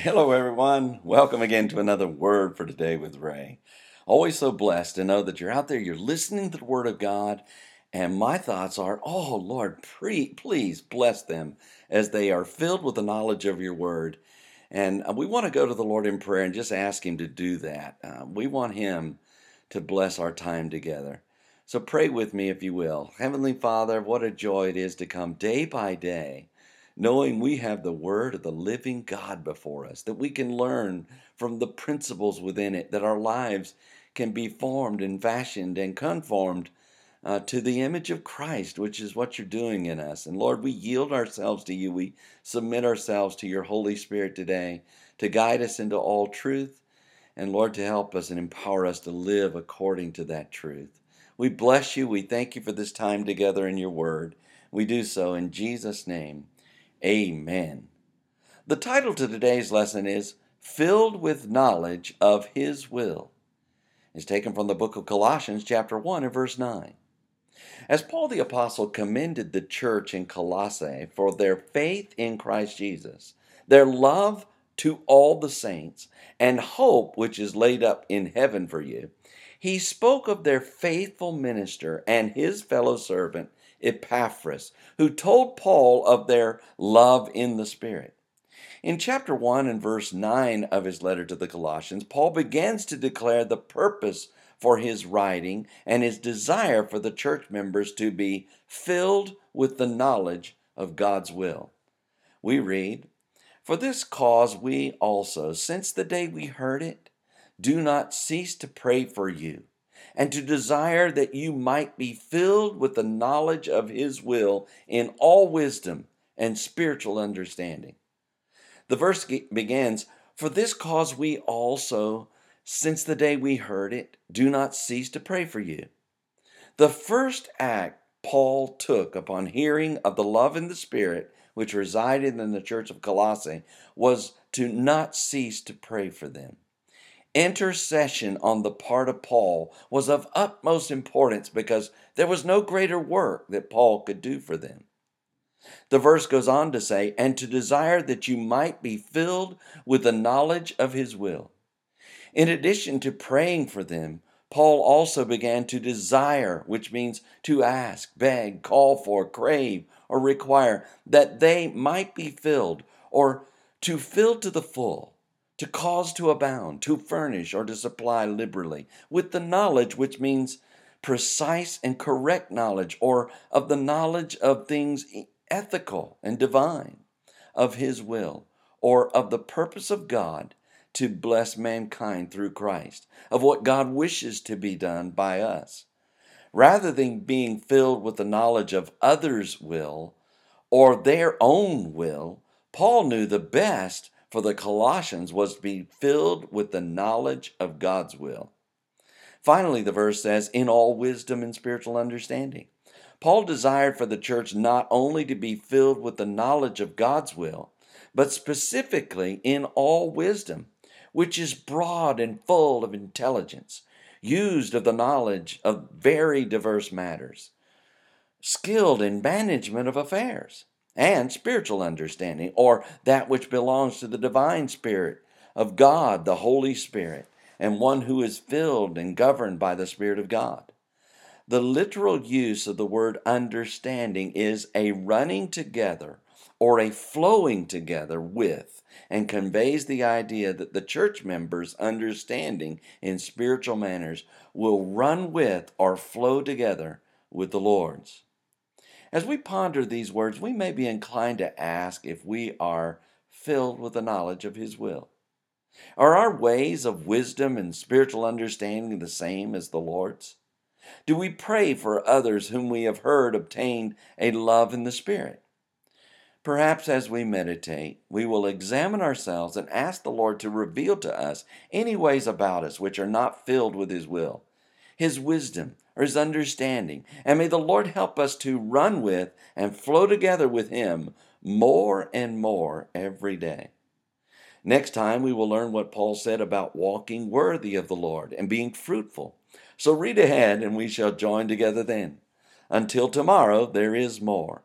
Hello, everyone. Welcome again to another Word for Today with Ray. Always so blessed to know that you're out there, you're listening to the Word of God, and my thoughts are, oh, Lord, pre- please bless them as they are filled with the knowledge of your Word. And uh, we want to go to the Lord in prayer and just ask Him to do that. Uh, we want Him to bless our time together. So pray with me, if you will. Heavenly Father, what a joy it is to come day by day knowing we have the Word of the living God before us, that we can learn from the principles within it, that our lives can be formed and fashioned and conformed uh, to the image of Christ, which is what you're doing in us. And Lord, we yield ourselves to you. We submit ourselves to your Holy Spirit today to guide us into all truth. And Lord, to help us and empower us to live according to that truth. We bless you. We thank you for this time together in your word. We do so in Jesus' name. Amen. The title to today's lesson is Filled with Knowledge of His Will. It's taken from the book of Colossians, chapter 1, and verse 9. As Paul the Apostle commended the church in Colossae for their faith in Christ Jesus, their love to all the saints, and hope which is laid up in heaven for you, he spoke of their faithful minister and his fellow servant Epaphras, who told Paul of their love in the Spirit. In chapter 1 and verse 9 of his letter to the Colossians, Paul begins to declare the purpose for his writing and his desire for the church members to be filled with the knowledge of God's will. We read, For this cause we also, since the day we heard it, do not cease to pray for you and to desire that you might be filled with the knowledge of His will in all wisdom and spiritual understanding. The verse begins For this cause we also, since the day we heard it, do not cease to pray for you. The first act Paul took upon hearing of the love in the Spirit which resided in the church of Colossae was to not cease to pray for them. Intercession on the part of Paul was of utmost importance because there was no greater work that Paul could do for them. The verse goes on to say, and to desire that you might be filled with the knowledge of his will. In addition to praying for them, Paul also began to desire, which means to ask, beg, call for, crave, or require, that they might be filled, or to fill to the full to cause to abound, to furnish or to supply liberally, with the knowledge which means precise and correct knowledge, or of the knowledge of things ethical and divine, of His will, or of the purpose of God to bless mankind through Christ, of what God wishes to be done by us. Rather than being filled with the knowledge of others' will or their own will, Paul knew the best for the Colossians was to be filled with the knowledge of God's will. Finally, the verse says, in all wisdom and spiritual understanding. Paul desired for the church not only to be filled with the knowledge of God's will, but specifically in all wisdom, which is broad and full of intelligence, used of the knowledge of very diverse matters, skilled in management of affairs and spiritual understanding, or that which belongs to the divine Spirit of God, the Holy Spirit, and one who is filled and governed by the Spirit of God. The literal use of the word understanding is a running together or a flowing together with, and conveys the idea that the church members' understanding in spiritual manners will run with or flow together with the Lord's. As we ponder these words, we may be inclined to ask if we are filled with the knowledge of His will. Are our ways of wisdom and spiritual understanding the same as the Lord's? Do we pray for others whom we have heard obtain a love in the Spirit? Perhaps as we meditate, we will examine ourselves and ask the Lord to reveal to us any ways about us which are not filled with His will, His wisdom, or his understanding. And may the Lord help us to run with and flow together with him more and more every day. Next time, we will learn what Paul said about walking worthy of the Lord and being fruitful. So read ahead, and we shall join together then. Until tomorrow, there is more.